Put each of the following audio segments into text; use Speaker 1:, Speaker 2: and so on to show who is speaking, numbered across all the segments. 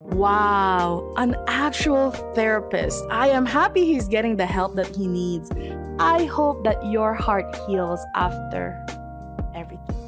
Speaker 1: Wow, an actual therapist. I am happy he's getting the help that he needs. I hope that your heart heals after everything.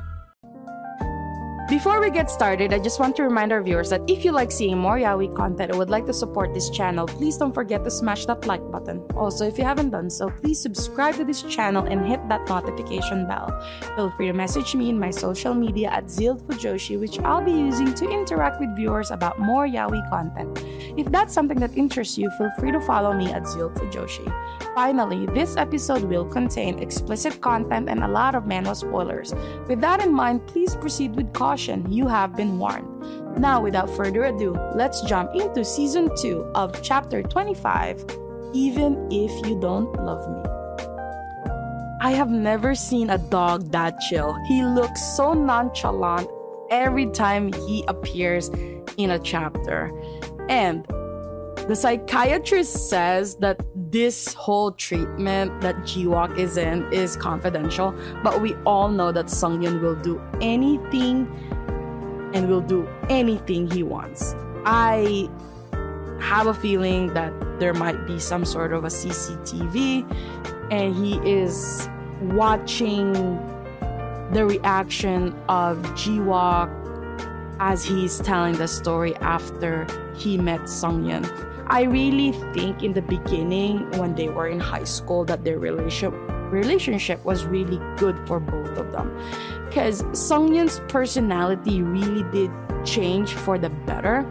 Speaker 1: Before we get started, I just want to remind our viewers that if you like seeing more Yaoi content and would like to support this channel, please don't forget to smash that like button. Also, if you haven't done so, please subscribe to this channel and hit that notification bell. Feel free to message me in my social media at Zil Fujoshi, which I'll be using to interact with viewers about more Yaoi content. If that's something that interests you, feel free to follow me at Zil Fujoshi. Finally, this episode will contain explicit content and a lot of manhwa spoilers. With that in mind, please proceed with caution. You have been warned. Now, without further ado, let's jump into season 2 of chapter 25 Even If You Don't Love Me. I have never seen a dog that chill. He looks so nonchalant every time he appears in a chapter. And the psychiatrist says that this whole treatment that Jiwook is in is confidential, but we all know that Sungyun will do anything and will do anything he wants. I have a feeling that there might be some sort of a CCTV and he is watching the reaction of Jiwook as he's telling the story after he met Sungyun. I really think in the beginning when they were in high school that their relationship relationship was really good for both of them. Because Sungyun's personality really did change for the better.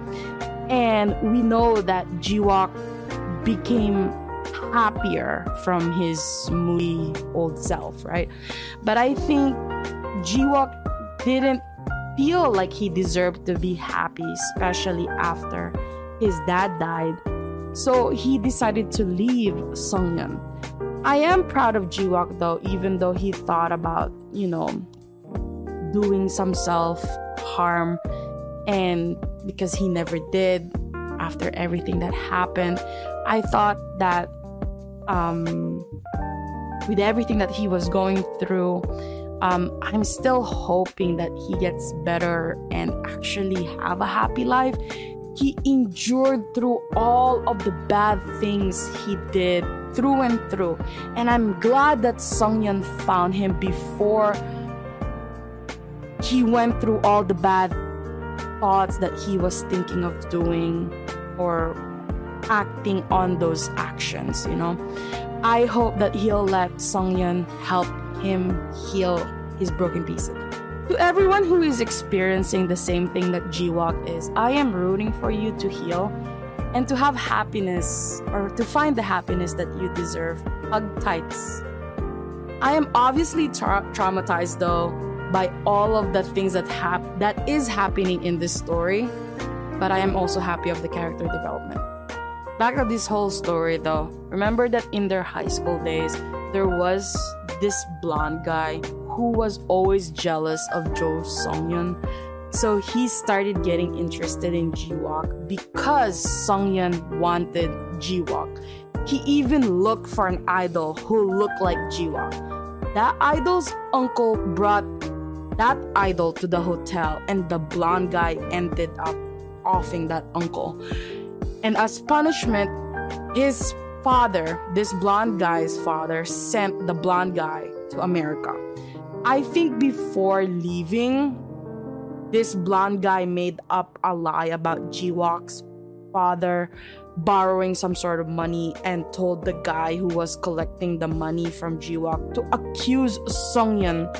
Speaker 1: And we know that Jiwook became happier from his moody old self right? But I think Jiwook didn't feel like he deserved to be happy especially after his dad died. So he decided to leave Sungyun. I am proud of Jiwook though, even though he thought about, you know, doing some self harm and because he never did after everything that happened, I thought that um, with everything that he was going through, um, I'm still hoping that he gets better and actually have a happy life. He endured through all of the bad things he did through and through. And I'm glad that Sungyun found him before he went through all the bad thoughts that he was thinking of doing or acting on those actions, you know. I hope that he'll let Sungyun help him heal his broken pieces. To everyone who is experiencing the same thing that Jiwook is, I am rooting for you to heal and to have happiness or to find the happiness that you deserve. Hug tights. I am obviously tra- traumatized though by all of the things that hap- that is happening in this story, but I am also happy of the character development. Back of this whole story though, remember that in their high school days, there was this blonde guy who was always jealous of Jo Sungyun. So he started getting interested in Jiwook because Sungyun wanted Jiwook. He even looked for an idol who looked like Jiwook. That idol's uncle brought that idol to the hotel, and the blonde guy ended up offing that uncle. And as punishment, his father, this blonde guy's father, sent the blonde guy to America. I think before leaving, this blonde guy made up a lie about Jiwook's father borrowing some sort of money and told the guy who was collecting the money from Jiwook to accuse Sungyun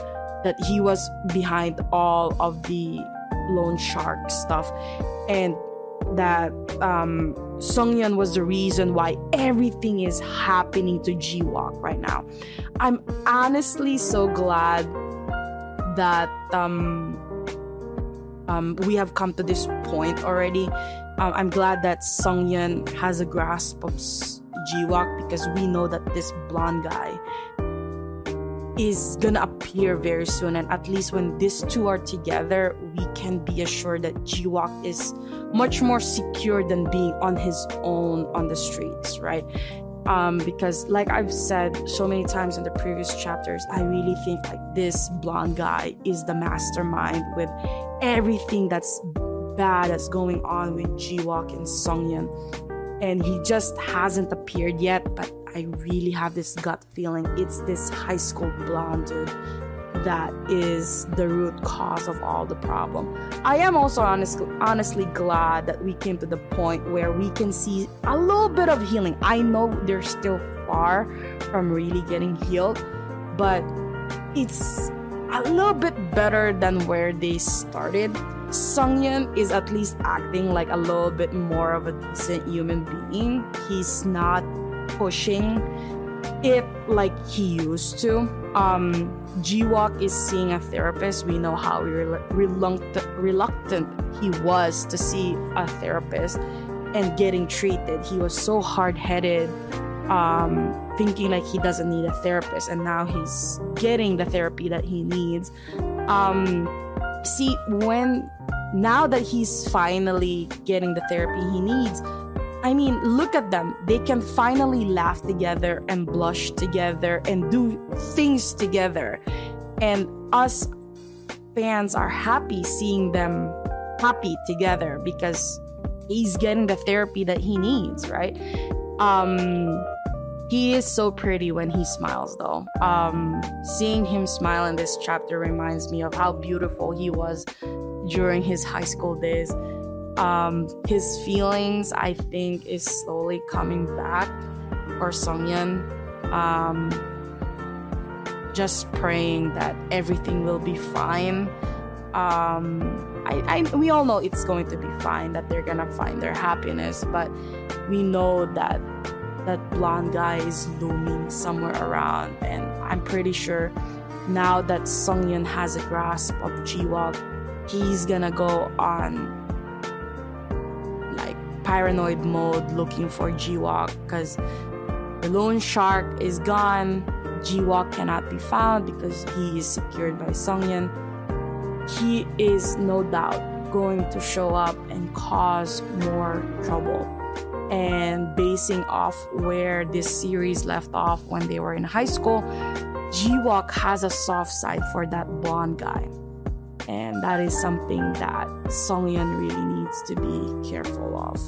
Speaker 1: that he was behind all of the loan shark stuff and that um, Sungyun was the reason why everything is happening to Jiwook right now. I'm honestly so glad that um, um, we have come to this point already. Um, I'm glad that Sungyeon has a grasp of Jiwook because we know that this blonde guy is gonna appear very soon, and at least when these two are together, we can be assured that Jiwook is much more secure than being on his own on the streets, right? Um, because like I've said so many times in the previous chapters, I really think like this blonde guy is the mastermind with everything that's bad that's going on with Jiwook and Sungyeon. And he just hasn't appeared yet, but I really have this gut feeling it's this high school blonde dude that is the root cause of all the problem. I am also honest, honestly glad that we came to the point where we can see a little bit of healing. I know they're still far from really getting healed, but it's a little bit better than where they started. Sungyeon is at least acting like a little bit more of a decent human being. He's not pushing it like he used to. Um, Jiwook is seeing a therapist. We know how reluctant, reluctant he was to see a therapist and getting treated. He was so hard headed, um, thinking like he doesn't need a therapist, and now he's getting the therapy that he needs. Um, see, when now that he's finally getting the therapy he needs, I mean, look at them. They can finally laugh together and blush together and do things together. And us fans are happy seeing them happy together because he's getting the therapy that he needs, right? Um he is so pretty when he smiles though. Um seeing him smile in this chapter reminds me of how beautiful he was during his high school days um, his feelings, I think, is slowly coming back Or Sungyeon. Um, just praying that everything will be fine. Um, I, I, we all know it's going to be fine, that they're gonna find their happiness, but we know that that blonde guy is looming somewhere around, and I'm pretty sure now that Sungyeon has a grasp of Jiwook, he's gonna go on paranoid mode looking for Jiwook because the loan shark is gone. Jiwook cannot be found because he is secured by Sungyeon. He is no doubt going to show up and cause more trouble. And basing off where this series left off when they were in high school, Jiwook has a soft side for that blonde guy. And that is something that Sungyeon really needs to be careful of.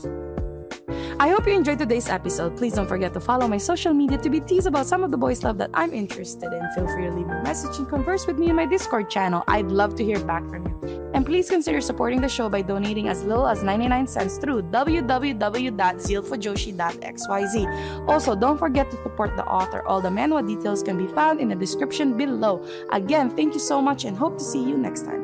Speaker 1: I hope you enjoyed today's episode. Please don't forget to follow my social media to be teased about some of the boys' love that I'm interested in. Feel free to leave me a message and converse with me in my Discord channel. I'd love to hear back from you. And please consider supporting the show by donating as little as 99 cents through www.zilfujoshi.xyz. Also, don't forget to support the author. All the manhwa details can be found in the description below. Again, thank you so much and hope to see you next time.